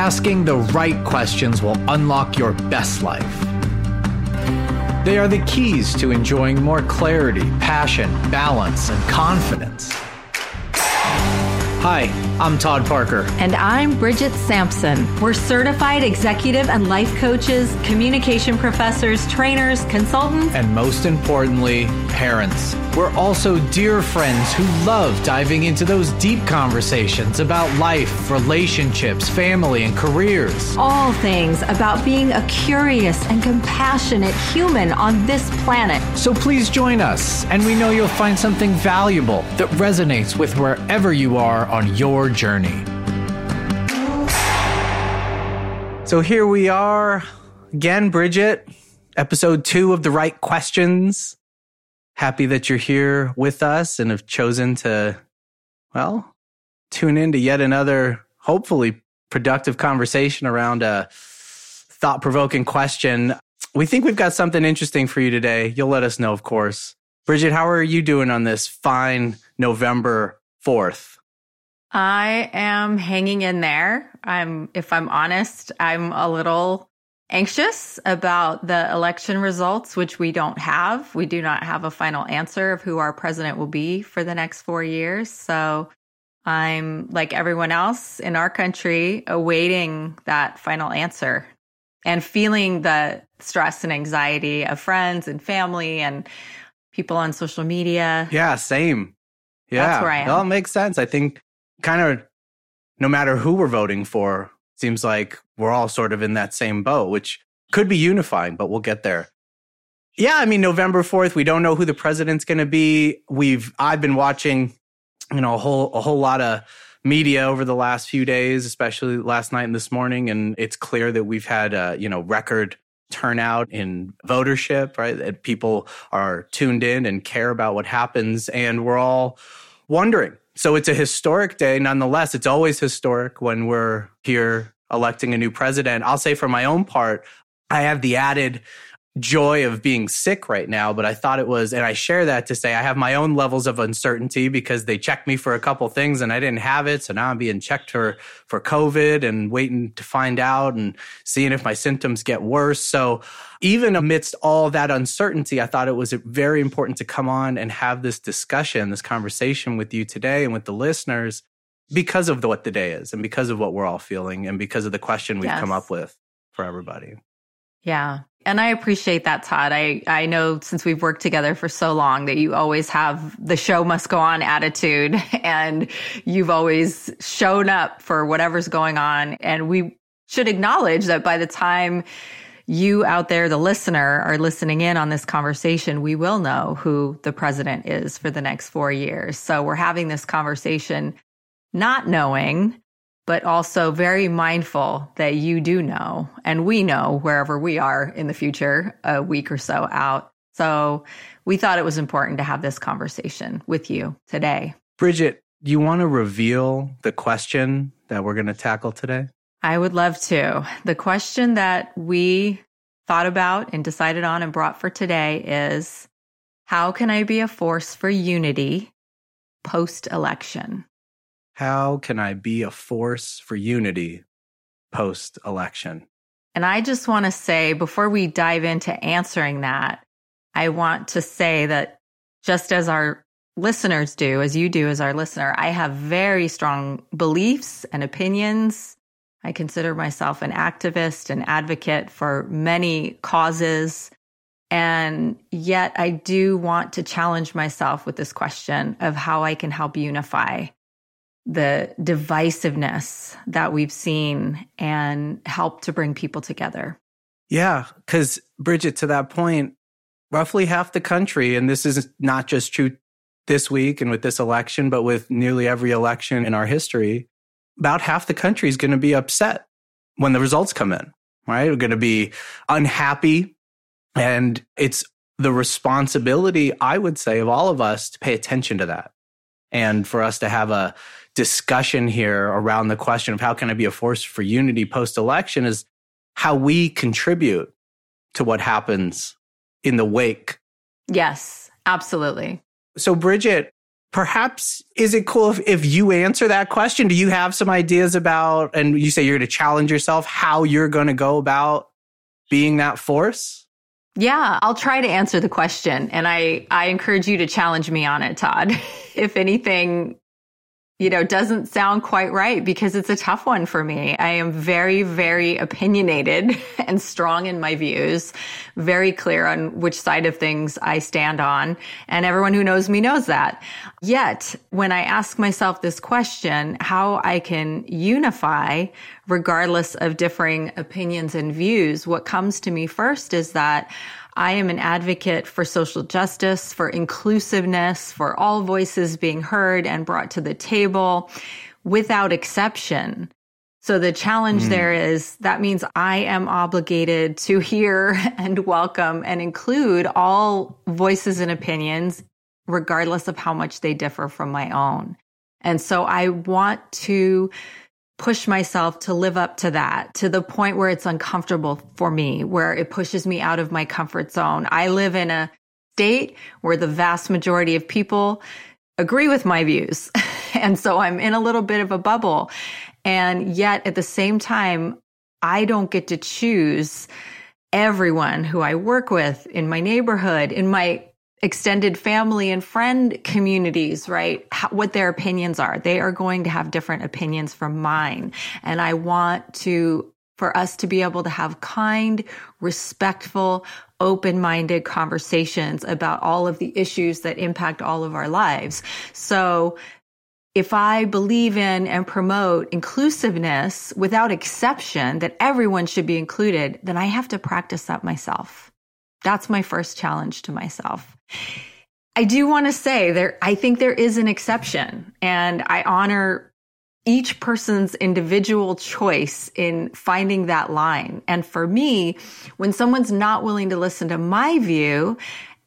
asking the right questions will unlock your best life. They are the keys to enjoying more clarity, passion, balance, and confidence. Hi, I'm Todd Parker. And I'm Bridget Sampson. We're certified executive and life coaches, communication professors, trainers, consultants, and most importantly, parents. We're also dear friends who love diving into those deep conversations about life, relationships, family, and careers. All things about being a curious and compassionate human on this planet. So please join us, and we know you'll find something valuable that resonates with wherever you are on your journey. So here we are again, Bridget, episode two of The Right Questions. Happy that you're here with us and have chosen to, well, tune in to yet another, hopefully, productive conversation around a thought provoking question. We think we've got something interesting for you today. You'll let us know, of course. Bridget, how are you doing on this fine November 4th? I am hanging in there. I'm, if I'm honest, I'm a little anxious about the election results, which we don't have. We do not have a final answer of who our president will be for the next four years. So I'm like everyone else in our country awaiting that final answer and feeling the stress and anxiety of friends and family and people on social media. Yeah, same. Yeah. That's where I am. Well, it makes sense. I think kind of no matter who we're voting for, seems like we're all sort of in that same boat, which could be unifying, but we'll get there. Yeah, I mean November 4th, we don't know who the president's going to be. We've I've been watching, you know, a whole a whole lot of media over the last few days, especially last night and this morning, and it's clear that we've had a, you know, record turnout in votership, right? That people are tuned in and care about what happens and we're all wondering so it's a historic day nonetheless. It's always historic when we're here electing a new president. I'll say for my own part, I have the added joy of being sick right now, but I thought it was, and I share that to say I have my own levels of uncertainty because they checked me for a couple things and I didn't have it. So now I'm being checked for, for COVID and waiting to find out and seeing if my symptoms get worse. So even amidst all that uncertainty, I thought it was very important to come on and have this discussion, this conversation with you today and with the listeners because of the, what the day is and because of what we're all feeling and because of the question we've yes. come up with for everybody. Yeah. And I appreciate that, Todd. I, I know since we've worked together for so long that you always have the show must go on attitude and you've always shown up for whatever's going on. And we should acknowledge that by the time you out there, the listener, are listening in on this conversation, we will know who the president is for the next four years. So we're having this conversation not knowing but also very mindful that you do know and we know wherever we are in the future, a week or so out. So we thought it was important to have this conversation with you today. Bridget, do you want to reveal the question that we're going to tackle today? I would love to. The question that we thought about and decided on and brought for today is How can I be a force for unity post election? How can I be a force for unity post election? And I just want to say, before we dive into answering that, I want to say that just as our listeners do, as you do as our listener, I have very strong beliefs and opinions. I consider myself an activist and advocate for many causes. And yet I do want to challenge myself with this question of how I can help unify the divisiveness that we've seen and help to bring people together. Yeah, because Bridget, to that point, roughly half the country, and this is not just true this week and with this election, but with nearly every election in our history, about half the country is going to be upset when the results come in, right? We're going to be unhappy. And it's the responsibility, I would say, of all of us to pay attention to that and for us to have a discussion here around the question of how can I be a force for unity post election is how we contribute to what happens in the wake. Yes, absolutely. So, Bridget, perhaps is it cool if, if you answer that question? Do you have some ideas about, and you say you're going to challenge yourself, how you're going to go about being that force? Yeah, I'll try to answer the question. And I, I encourage you to challenge me on it, Todd. if anything you know, doesn't sound quite right because it's a tough one for me. I am very, very opinionated and strong in my views, very clear on which side of things I stand on. And everyone who knows me knows that. Yet, when I ask myself this question, how I can unify regardless of differing opinions and views, what comes to me first is that I am an advocate for social justice, for inclusiveness, for all voices being heard and brought to the table without exception. So the challenge mm. there is that means I am obligated to hear and welcome and include all voices and opinions, regardless of how much they differ from my own. And so I want to push myself to live up to that to the point where it's uncomfortable for me, where it pushes me out of my comfort zone. I live in a state where the vast majority of people agree with my views. and so I'm in a little bit of a bubble. And yet at the same time, I don't get to choose everyone who I work with in my neighborhood, in my extended family and friend communities, right? How, what their opinions are. They are going to have different opinions from mine. And I want to, for us to be able to have kind, respectful, open minded conversations about all of the issues that impact all of our lives. So if I believe in and promote inclusiveness without exception, that everyone should be included, then I have to practice that myself. That's my first challenge to myself. I do want to say there, I think there is an exception and I honor each person's individual choice in finding that line. And for me, when someone's not willing to listen to my view,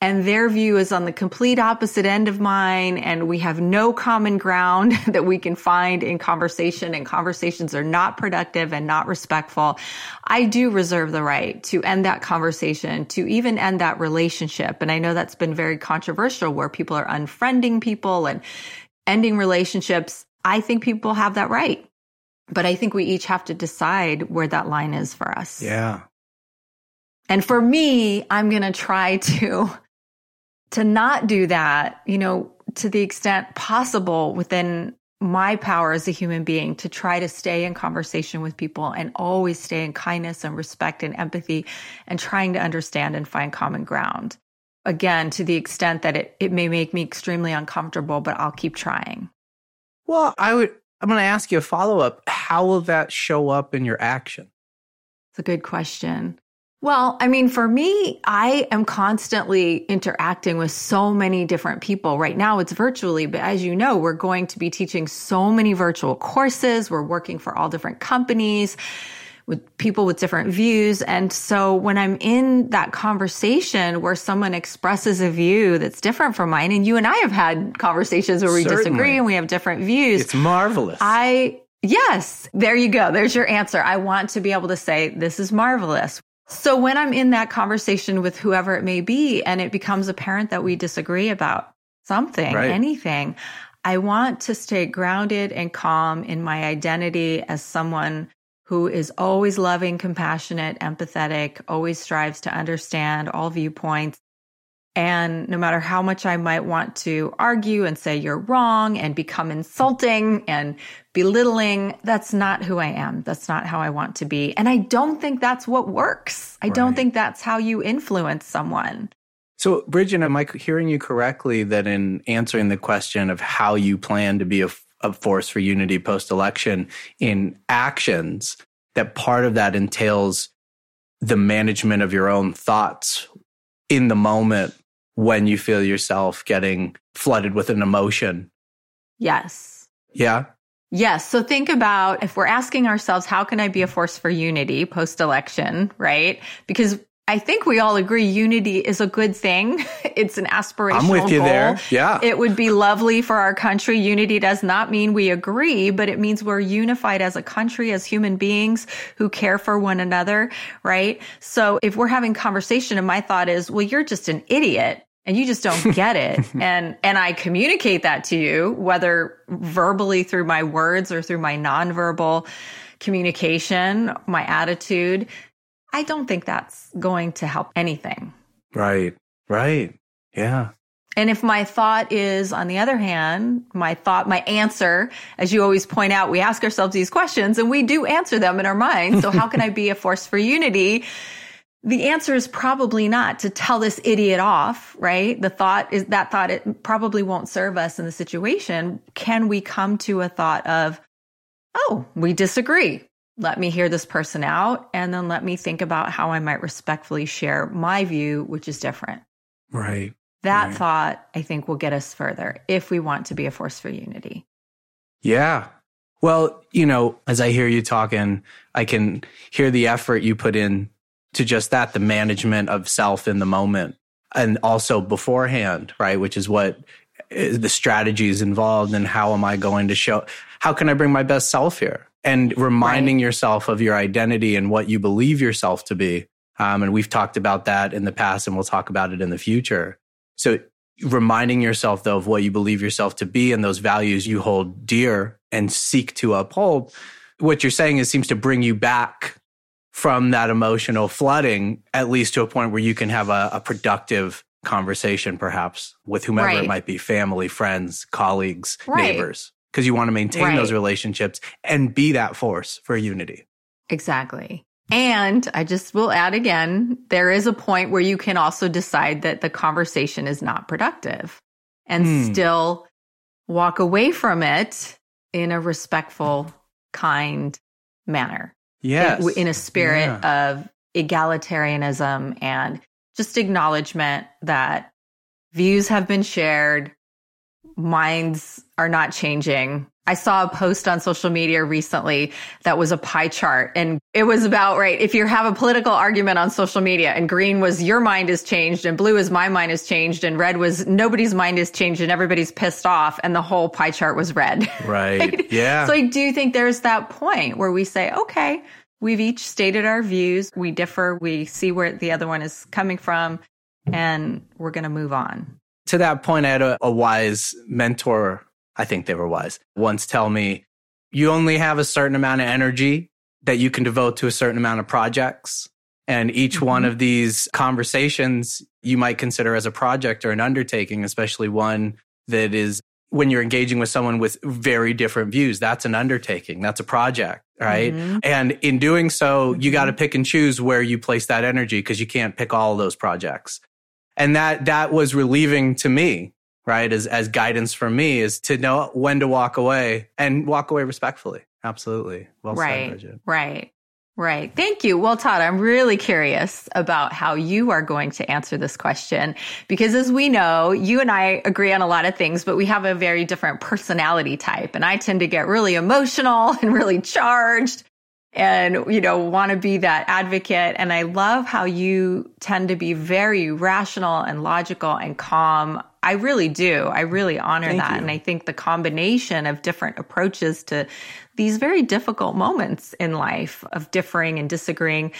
and their view is on the complete opposite end of mine and we have no common ground that we can find in conversation and conversations are not productive and not respectful. I do reserve the right to end that conversation to even end that relationship. And i know that's been very controversial where people are unfriending people and ending relationships. I think people have that right. But i think we each have to decide where that line is for us. Yeah. And for me, I'm going to try to to not do that, you know, to the extent possible within my power as a human being to try to stay in conversation with people and always stay in kindness and respect and empathy and trying to understand and find common ground. Again, to the extent that it, it may make me extremely uncomfortable, but I'll keep trying. Well, I would, I'm going to ask you a follow up. How will that show up in your action? It's a good question. Well, I mean, for me, I am constantly interacting with so many different people. Right now it's virtually, but as you know, we're going to be teaching so many virtual courses. We're working for all different companies with people with different views. And so when I'm in that conversation where someone expresses a view that's different from mine, and you and I have had conversations where we Certainly. disagree and we have different views. It's marvelous. I, Yes, there you go. There's your answer. I want to be able to say, this is marvelous. So when I'm in that conversation with whoever it may be, and it becomes apparent that we disagree about something, right. anything, I want to stay grounded and calm in my identity as someone who is always loving, compassionate, empathetic, always strives to understand all viewpoints, and no matter how much I might want to argue and say you're wrong and become insulting and belittling, that's not who I am. That's not how I want to be. And I don't think that's what works. I right. don't think that's how you influence someone. So, Bridget, am I hearing you correctly that in answering the question of how you plan to be a, a force for unity post election in actions, that part of that entails the management of your own thoughts in the moment when you feel yourself getting flooded with an emotion. Yes. Yeah. Yes. So think about if we're asking ourselves, how can I be a force for unity post election, right? Because I think we all agree unity is a good thing. It's an aspirational I'm with you goal. there. Yeah. It would be lovely for our country. Unity does not mean we agree, but it means we're unified as a country, as human beings who care for one another, right? So if we're having conversation and my thought is, well, you're just an idiot and you just don't get it. and, and I communicate that to you, whether verbally through my words or through my nonverbal communication, my attitude. I don't think that's going to help anything. Right. Right. Yeah. And if my thought is, on the other hand, my thought, my answer, as you always point out, we ask ourselves these questions and we do answer them in our minds. So how can I be a force for unity? The answer is probably not to tell this idiot off, right? The thought is that thought, it probably won't serve us in the situation. Can we come to a thought of, oh, we disagree. Let me hear this person out and then let me think about how I might respectfully share my view, which is different. Right. That right. thought, I think, will get us further if we want to be a force for unity. Yeah. Well, you know, as I hear you talking, I can hear the effort you put in to just that, the management of self in the moment and also beforehand, right? Which is what eh, the strategies involved and how am I going to show, how can I bring my best self here? And reminding right. yourself of your identity and what you believe yourself to be. Um, and we've talked about that in the past and we'll talk about it in the future. So reminding yourself though of what you believe yourself to be and those values you hold dear and seek to uphold, what you're saying is seems to bring you back from that emotional flooding, at least to a point where you can have a, a productive conversation, perhaps with whomever right. it might be family, friends, colleagues, right. neighbors, because you want to maintain right. those relationships and be that force for unity. Exactly. And I just will add again, there is a point where you can also decide that the conversation is not productive and mm. still walk away from it in a respectful, kind manner. Yes. In, in a spirit yeah. of egalitarianism and just acknowledgement that views have been shared, minds are not changing, I saw a post on social media recently that was a pie chart and it was about, right, if you have a political argument on social media and green was your mind is changed and blue is my mind is changed and red was nobody's mind is changed and everybody's pissed off and the whole pie chart was red. Right. right? Yeah. So I do think there's that point where we say, okay, we've each stated our views. We differ. We see where the other one is coming from and we're going to move on. To that point, I had a, a wise mentor I think they were wise, once tell me, you only have a certain amount of energy that you can devote to a certain amount of projects. And each mm-hmm. one of these conversations you might consider as a project or an undertaking, especially one that is when you're engaging with someone with very different views. That's an undertaking. That's a project. Right. Mm-hmm. And in doing so, you got to mm-hmm. pick and choose where you place that energy because you can't pick all of those projects. And that, that was relieving to me right? As, as guidance for me is to know when to walk away and walk away respectfully. Absolutely. Well right, said, Bridget. Right. Right. Thank you. Well, Todd, I'm really curious about how you are going to answer this question because as we know, you and I agree on a lot of things, but we have a very different personality type. And I tend to get really emotional and really charged and, you know, want to be that advocate. And I love how you tend to be very rational and logical and calm I really do. I really honor Thank that. You. And I think the combination of different approaches to these very difficult moments in life of differing and disagreeing.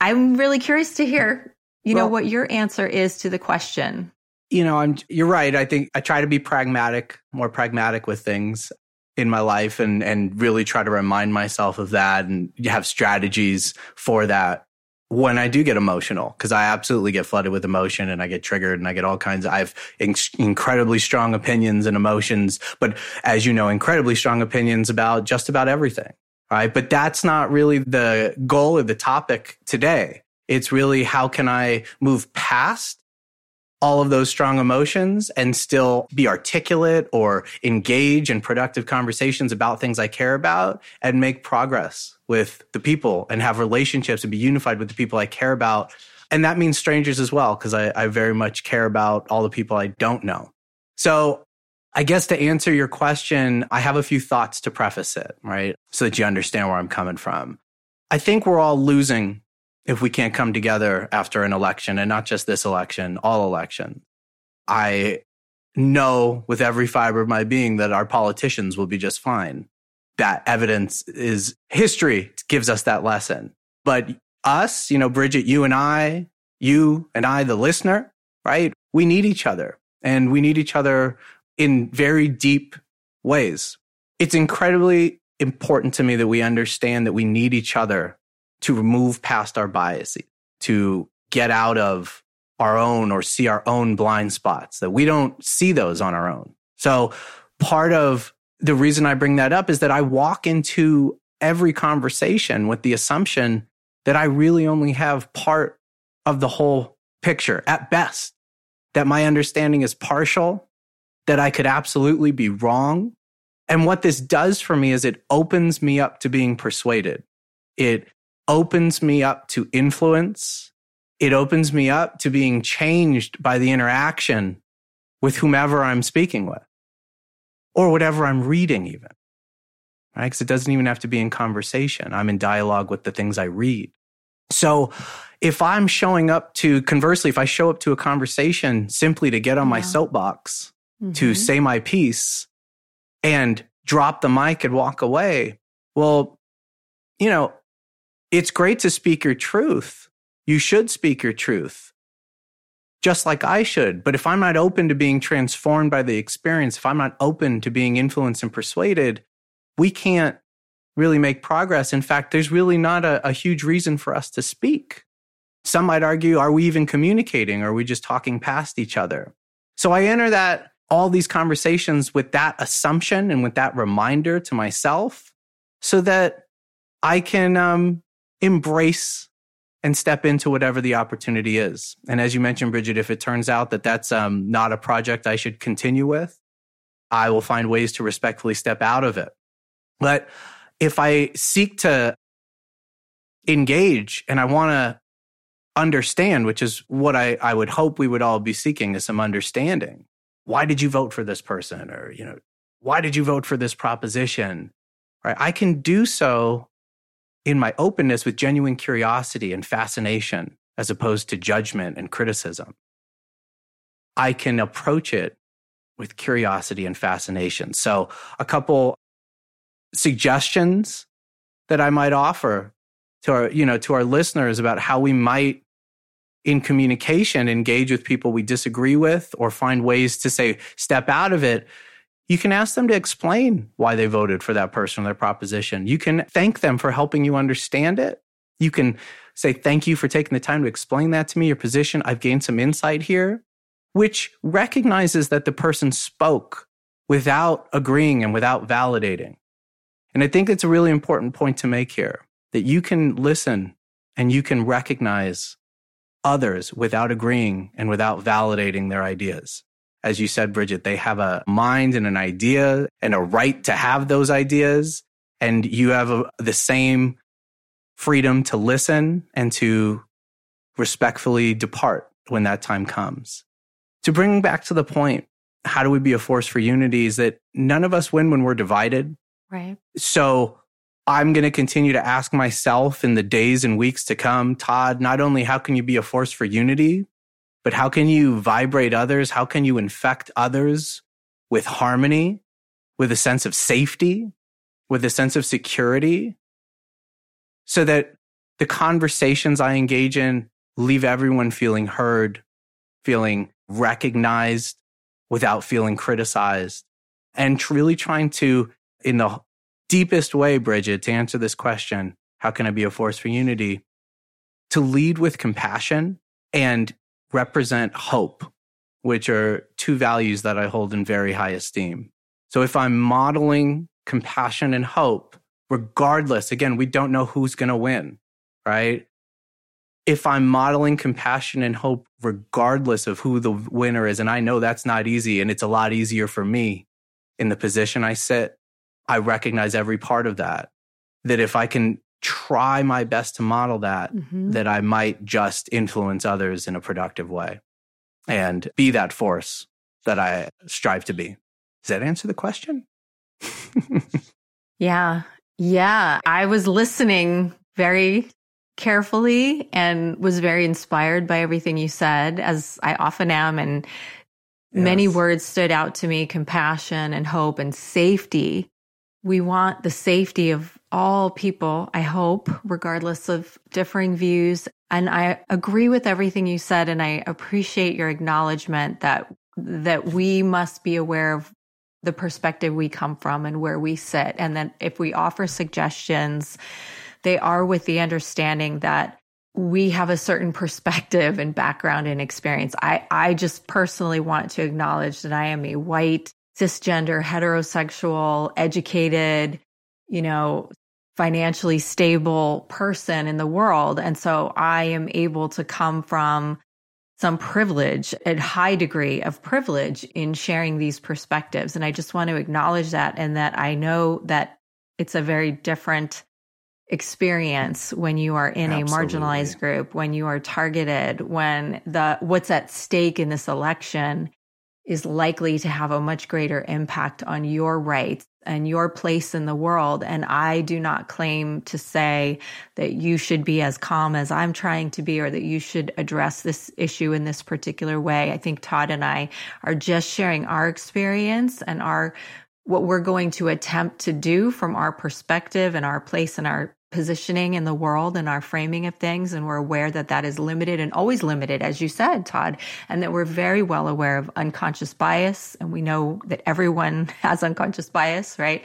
I'm really curious to hear, you well, know, what your answer is to the question. You know, I'm you're right. I think I try to be pragmatic, more pragmatic with things in my life and and really try to remind myself of that and have strategies for that when I do get emotional, because I absolutely get flooded with emotion and I get triggered and I get all kinds of, I have incredibly strong opinions and emotions, but as you know, incredibly strong opinions about just about everything. Right. But that's not really the goal of the topic today. It's really how can I move past all of those strong emotions and still be articulate or engage in productive conversations about things I care about and make progress with the people and have relationships and be unified with the people I care about. And that means strangers as well, because I, I very much care about all the people I don't know. So I guess to answer your question, I have a few thoughts to preface it, right? So that you understand where I'm coming from. I think we're all losing if we can't come together after an election and not just this election, all elections. I know with every fiber of my being that our politicians will be just fine. That evidence is history gives us that lesson. But us, you know, Bridget, you and I, you and I, the listener, right? We need each other and we need each other in very deep ways. It's incredibly important to me that we understand that we need each other to move past our biases, to get out of our own or see our own blind spots, that we don't see those on our own. So part of the reason I bring that up is that I walk into every conversation with the assumption that I really only have part of the whole picture at best, that my understanding is partial, that I could absolutely be wrong. And what this does for me is it opens me up to being persuaded. It opens me up to influence. It opens me up to being changed by the interaction with whomever I'm speaking with or whatever I'm reading, even. Right? Because it doesn't even have to be in conversation. I'm in dialogue with the things I read. So if I'm showing up to, conversely, if I show up to a conversation simply to get on yeah. my soapbox, mm-hmm. to say my piece and drop the mic and walk away, well, you know, it's great to speak your truth. You should speak your truth, just like I should. But if I'm not open to being transformed by the experience, if I'm not open to being influenced and persuaded, we can't really make progress. In fact, there's really not a, a huge reason for us to speak. Some might argue, are we even communicating? Are we just talking past each other? So I enter that all these conversations with that assumption and with that reminder to myself so that I can um, embrace and step into whatever the opportunity is. And as you mentioned, Bridget, if it turns out that that's um, not a project I should continue with, I will find ways to respectfully step out of it. But if I seek to engage and I want to understand, which is what I, I would hope we would all be seeking is some understanding. Why did you vote for this person? Or, you know, why did you vote for this proposition? Right. I can do so in my openness with genuine curiosity and fascination as opposed to judgment and criticism. I can approach it with curiosity and fascination. So, a couple suggestions that I might offer to our, you know, to our listeners about how we might in communication engage with people we disagree with or find ways to say step out of it you can ask them to explain why they voted for that person or their proposition. You can thank them for helping you understand it. You can say thank you for taking the time to explain that to me your position. I've gained some insight here which recognizes that the person spoke without agreeing and without validating. And I think it's a really important point to make here that you can listen and you can recognize others without agreeing and without validating their ideas. As you said, Bridget, they have a mind and an idea and a right to have those ideas. And you have a, the same freedom to listen and to respectfully depart when that time comes. To bring back to the point, how do we be a force for unity is that none of us win when we're divided. Right. So I'm going to continue to ask myself in the days and weeks to come, Todd, not only how can you be a force for unity, but how can you vibrate others? How can you infect others with harmony, with a sense of safety, with a sense of security, so that the conversations I engage in leave everyone feeling heard, feeling recognized without feeling criticized, and really trying to in the deepest way, Bridget, to answer this question, how can I be a force for unity? To lead with compassion and represent hope, which are two values that I hold in very high esteem. So if I'm modeling compassion and hope, regardless, again, we don't know who's going to win, right? If I'm modeling compassion and hope, regardless of who the winner is, and I know that's not easy, and it's a lot easier for me in the position I sit, I recognize every part of that. That if I can try my best to model that, mm-hmm. that I might just influence others in a productive way and be that force that I strive to be. Does that answer the question? yeah. Yeah. I was listening very carefully and was very inspired by everything you said, as I often am. And yes. many words stood out to me compassion and hope and safety we want the safety of all people, I hope, regardless of differing views. And I agree with everything you said. And I appreciate your acknowledgement that, that we must be aware of the perspective we come from and where we sit. And that if we offer suggestions, they are with the understanding that we have a certain perspective and background and experience. I, I just personally want to acknowledge that I am a white, cisgender, heterosexual, educated, you know, financially stable person in the world. And so I am able to come from some privilege, a high degree of privilege in sharing these perspectives. And I just want to acknowledge that and that I know that it's a very different experience when you are in Absolutely. a marginalized group, when you are targeted, when the what's at stake in this election is likely to have a much greater impact on your rights and your place in the world. And I do not claim to say that you should be as calm as I'm trying to be or that you should address this issue in this particular way. I think Todd and I are just sharing our experience and our what we're going to attempt to do from our perspective and our place in our positioning in the world and our framing of things. And we're aware that that is limited and always limited, as you said, Todd, and that we're very well aware of unconscious bias. And we know that everyone has unconscious bias, right?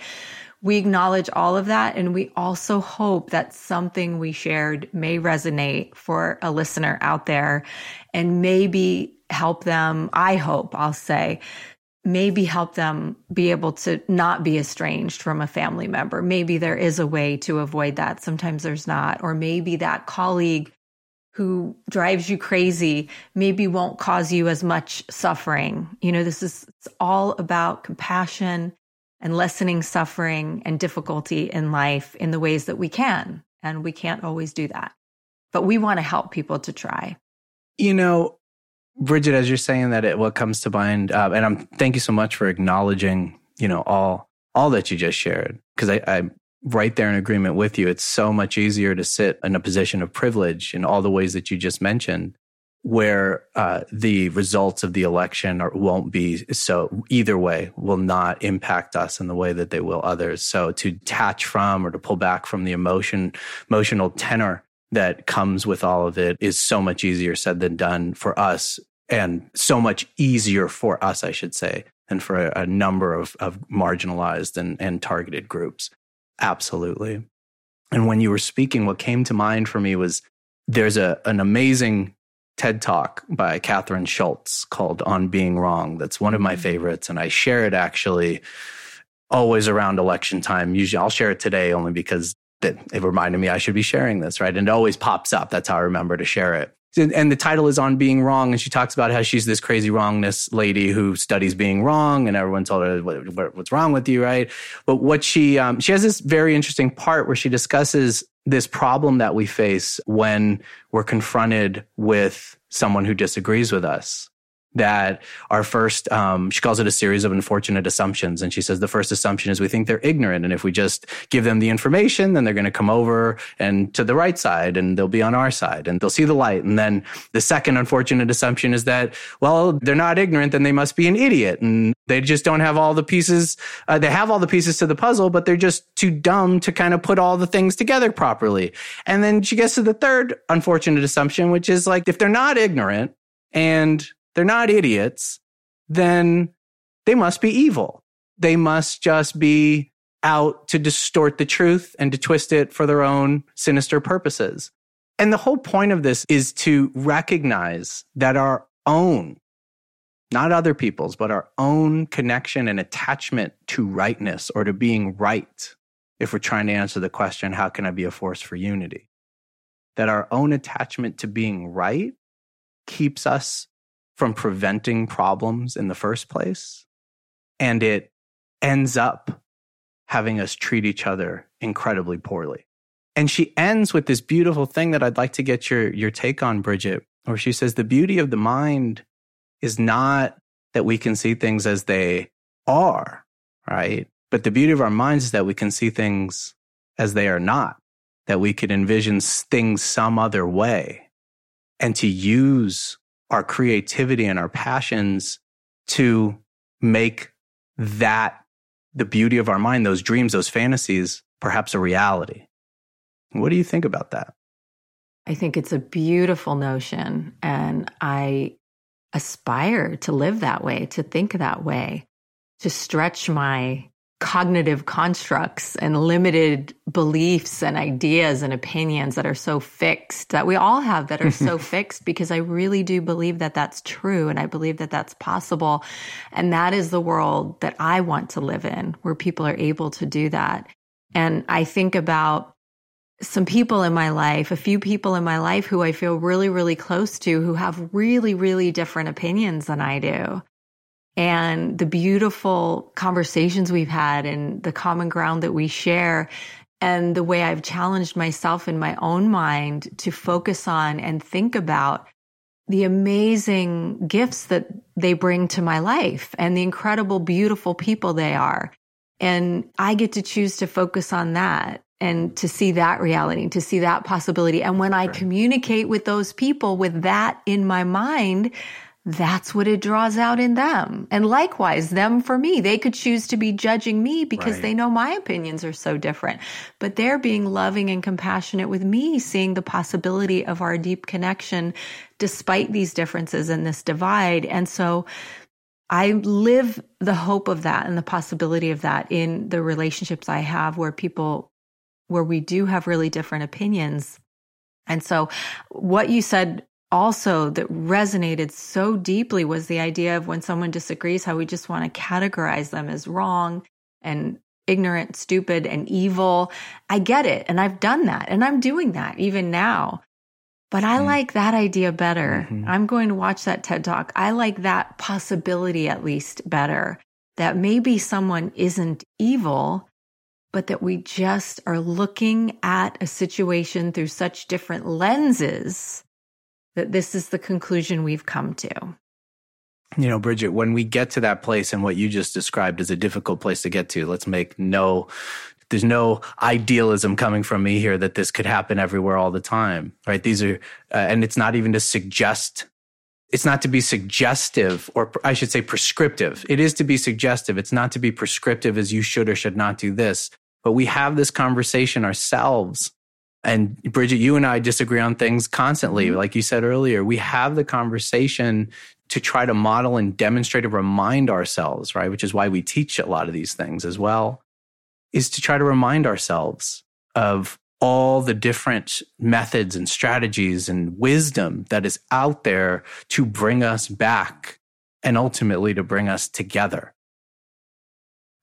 We acknowledge all of that. And we also hope that something we shared may resonate for a listener out there and maybe help them. I hope I'll say maybe help them be able to not be estranged from a family member. Maybe there is a way to avoid that. Sometimes there's not. Or maybe that colleague who drives you crazy maybe won't cause you as much suffering. You know, this is all about compassion and lessening suffering and difficulty in life in the ways that we can. And we can't always do that. But we want to help people to try. You know, Bridget, as you're saying that, it what comes to mind, uh, and I'm thank you so much for acknowledging, you know, all all that you just shared, because I, I'm right there in agreement with you. It's so much easier to sit in a position of privilege in all the ways that you just mentioned, where uh, the results of the election are, won't be so either way will not impact us in the way that they will others. So to detach from or to pull back from the emotion, emotional tenor that comes with all of it is so much easier said than done for us and so much easier for us, I should say, than for a, a number of, of marginalized and, and targeted groups. Absolutely. And when you were speaking, what came to mind for me was there's a, an amazing TED talk by Kathryn Schulz called On Being Wrong. That's one of my mm-hmm. favorites. And I share it actually always around election time. Usually I'll share it today only because that it reminded me I should be sharing this, right? And it always pops up. That's how I remember to share it. And the title is on being wrong. And she talks about how she's this crazy wrongness lady who studies being wrong and everyone told her what, what, what's wrong with you, right? But what she, um, she has this very interesting part where she discusses this problem that we face when we're confronted with someone who disagrees with us that our first um, she calls it a series of unfortunate assumptions. And she says the first assumption is we think they're ignorant. And if we just give them the information then they're going to come over and to the right side and they'll be on our side and they'll see the light. And then the second unfortunate assumption is that well they're not ignorant then they must be an idiot. And they just don't have all the pieces uh, they have all the pieces to the puzzle but they're just too dumb to kind of put all the things together properly. And then she gets to the third unfortunate assumption which is like if they're not ignorant and they're not idiots, then they must be evil. They must just be out to distort the truth and to twist it for their own sinister purposes. And the whole point of this is to recognize that our own, not other people's, but our own connection and attachment to rightness or to being right, if we're trying to answer the question, how can I be a force for unity? That our own attachment to being right keeps us from preventing problems in the first place. And it ends up having us treat each other incredibly poorly. And she ends with this beautiful thing that I'd like to get your, your take on, Bridget, where she says, the beauty of the mind is not that we can see things as they are, right? But the beauty of our minds is that we can see things as they are not, that we could envision things some other way and to use our creativity and our passions to make that the beauty of our mind, those dreams, those fantasies, perhaps a reality. What do you think about that? I think it's a beautiful notion. And I aspire to live that way, to think that way, to stretch my cognitive constructs and limited beliefs and ideas and opinions that are so fixed that we all have that are so fixed because I really do believe that that's true and I believe that that's possible. And that is the world that I want to live in where people are able to do that. And I think about some people in my life, a few people in my life who I feel really, really close to who have really, really different opinions than I do. And the beautiful conversations we've had and the common ground that we share and the way I've challenged myself in my own mind to focus on and think about the amazing gifts that they bring to my life and the incredible, beautiful people they are. And I get to choose to focus on that and to see that reality, to see that possibility. And when I communicate with those people with that in my mind, that's what it draws out in them. And likewise, them for me, they could choose to be judging me because right. they know my opinions are so different. But they're being loving and compassionate with me, seeing the possibility of our deep connection despite these differences and this divide. And so I live the hope of that and the possibility of that in the relationships I have where people, where we do have really different opinions. And so what you said also that resonated so deeply was the idea of when someone disagrees, how we just want to categorize them as wrong and ignorant, stupid, and evil. I get it. And I've done that. And I'm doing that even now. But I mm. like that idea better. Mm-hmm. I'm going to watch that TED talk. I like that possibility at least better that maybe someone isn't evil, but that we just are looking at a situation through such different lenses that this is the conclusion we've come to. You know, Bridget, when we get to that place and what you just described is a difficult place to get to, let's make no there's no idealism coming from me here that this could happen everywhere all the time, right? These are, uh, and it's not even to suggest, it's not to be suggestive or I should say prescriptive. It is to be suggestive. It's not to be prescriptive as you should or should not do this. But we have this conversation ourselves and Bridget, you and I disagree on things constantly. Mm-hmm. Like you said earlier, we have the conversation to try to model and demonstrate and remind ourselves, right? Which is why we teach a lot of these things as well, is to try to remind ourselves of all the different methods and strategies and wisdom that is out there to bring us back and ultimately to bring us together.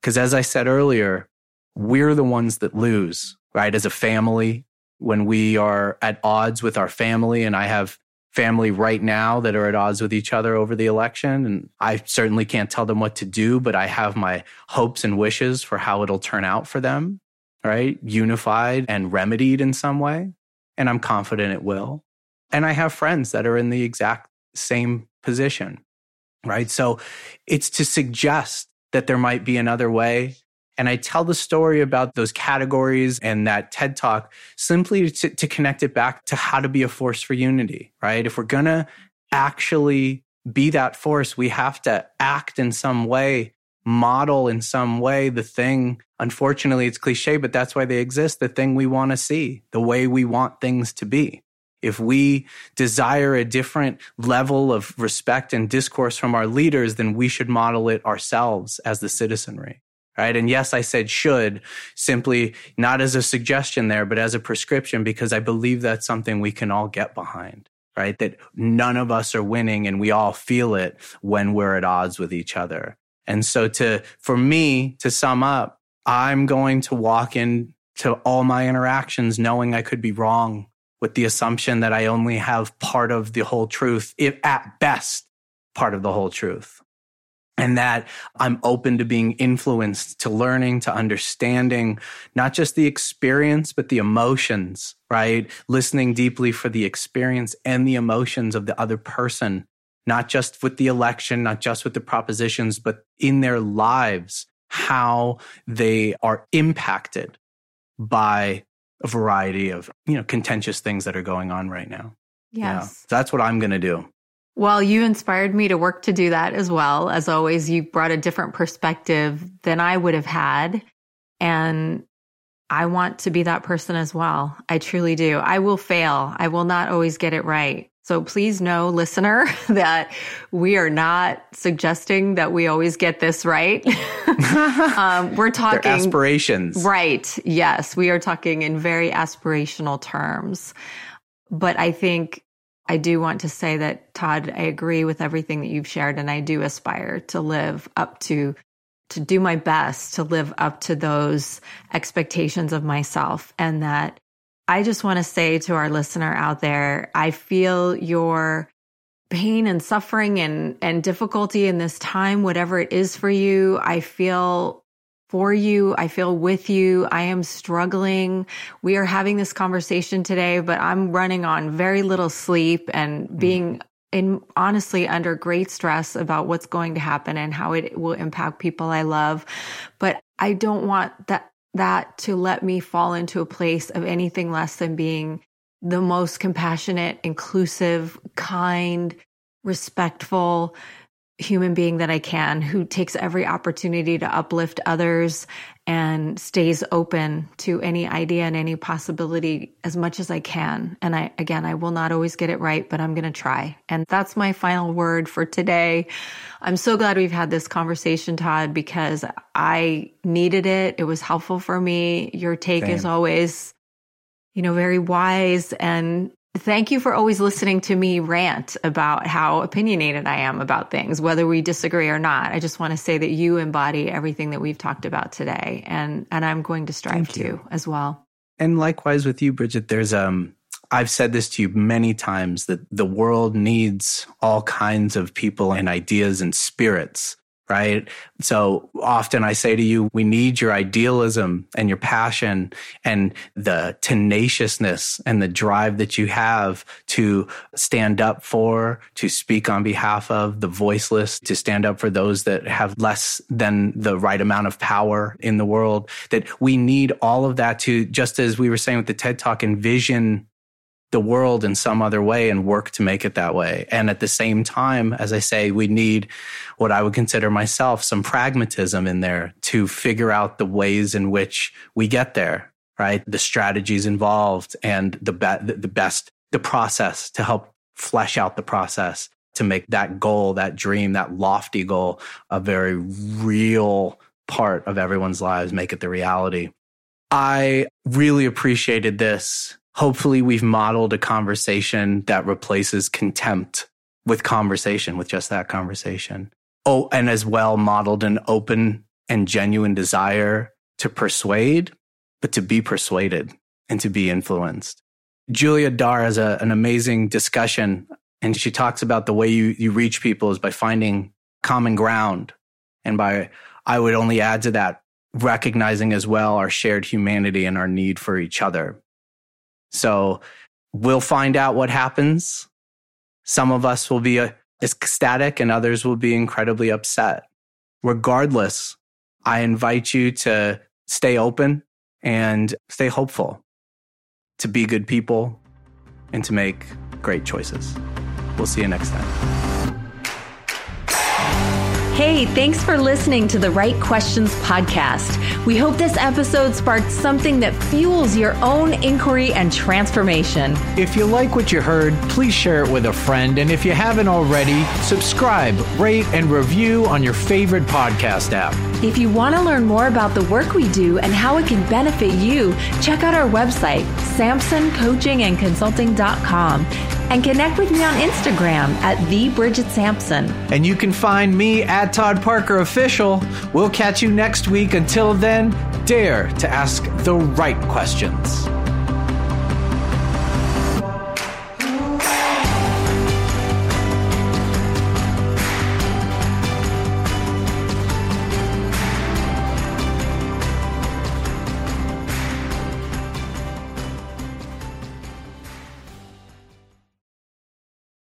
Because as I said earlier, we're the ones that lose, right? As a family, when we are at odds with our family and I have family right now that are at odds with each other over the election and I certainly can't tell them what to do but I have my hopes and wishes for how it'll turn out for them right? Unified and remedied in some way and I'm confident it will. And I have friends that are in the exact same position right? So it's to suggest that there might be another way and I tell the story about those categories and that TED talk simply to, to, connect it back to how to be a force for unity, right? If we're going to actually be that force, we have to act in some way, model in some way the thing. Unfortunately, it's cliche, but that's why they exist the thing we want to see, the way we want things to be. If we desire a different level of respect and discourse from our leaders, then we should model it ourselves as the citizenry right? And yes, I said should simply not as a suggestion there, but as a prescription because I believe that's something we can all get behind, right? That none of us are winning and we all feel it when we're at odds with each other. And so to, for me to sum up, I'm going to walk into all my interactions knowing I could be wrong with the assumption that I only have part of the whole truth, if at best part of the whole truth and that I'm open to being influenced, to learning, to understanding not just the experience, but the emotions, right? Listening deeply for the experience and the emotions of the other person, not just with the election, not just with the propositions, but in their lives, how they are impacted by a variety of, you know, contentious things that are going on right now. Yes. Yeah. So that's what I'm going to do. Well, you inspired me to work to do that as well. As always, you brought a different perspective than I would have had. And I want to be that person as well. I truly do. I will fail. I will not always get it right. So please know, listener, that we are not suggesting that we always get this right. um, we're talking They're aspirations. Right. Yes. We are talking in very aspirational terms. But I think I do want to say that, Todd, I agree with everything that you've shared, and I do aspire to live up to to do my best to live up to those expectations of myself and that I just want to say to our listener out there, I feel your pain and suffering and, and difficulty in this time, whatever it is for you. I feel for you. I feel with you. I am struggling. We are having this conversation today, but I'm running on very little sleep and mm. being in honestly under great stress about what's going to happen and how it will impact people I love. But I don't want that that to let me fall into a place of anything less than being the most compassionate, inclusive, kind, respectful, human being that I can who takes every opportunity to uplift others and stays open to any idea and any possibility as much as I can. And I, again, I will not always get it right, but I'm going to try. And that's my final word for today. I'm so glad we've had this conversation, Todd, because I needed it. It was helpful for me. Your take Same. is always, you know, very wise and Thank you for always listening to me rant about how opinionated I am about things, whether we disagree or not. I just want to say that you embody everything that we've talked about today, and and I'm going to strive to as well. And likewise with you, Bridget. There's um, I've said this to you many times that the world needs all kinds of people and ideas and spirits right? So often I say to you, we need your idealism and your passion and the tenaciousness and the drive that you have to stand up for, to speak on behalf of the voiceless, to stand up for those that have less than the right amount of power in the world. That we need all of that to, just as we were saying with the TED Talk, envision the world in some other way and work to make it that way. And at the same time, as I say, we need what I would consider myself some pragmatism in there to figure out the ways in which we get there, right? The strategies involved and the, be- the best, the process to help flesh out the process to make that goal, that dream, that lofty goal a very real part of everyone's lives, make it the reality. I really appreciated this hopefully we've modeled a conversation that replaces contempt with conversation, with just that conversation. Oh, and as well modeled an open and genuine desire to persuade, but to be persuaded and to be influenced. Julia Dhar has a, an amazing discussion, and she talks about the way you, you reach people is by finding common ground. And by, I would only add to that, recognizing as well our shared humanity and our need for each other. So we'll find out what happens. Some of us will be uh, ecstatic and others will be incredibly upset. Regardless, I invite you to stay open and stay hopeful, to be good people, and to make great choices. We'll see you next time. Hey, thanks for listening to the Right Questions podcast. We hope this episode sparked something that fuels your own inquiry and transformation. If you like what you heard, please share it with a friend. And if you haven't already, subscribe, rate, and review on your favorite podcast app. If you want to learn more about the work we do and how it can benefit you, check out our website, sampsoncoachingandconsulting.com and connect with me on Instagram at the Bridget Sampson. And you can find me at Todd Parker Official. We'll catch you next week. Until then, dare to ask the right questions.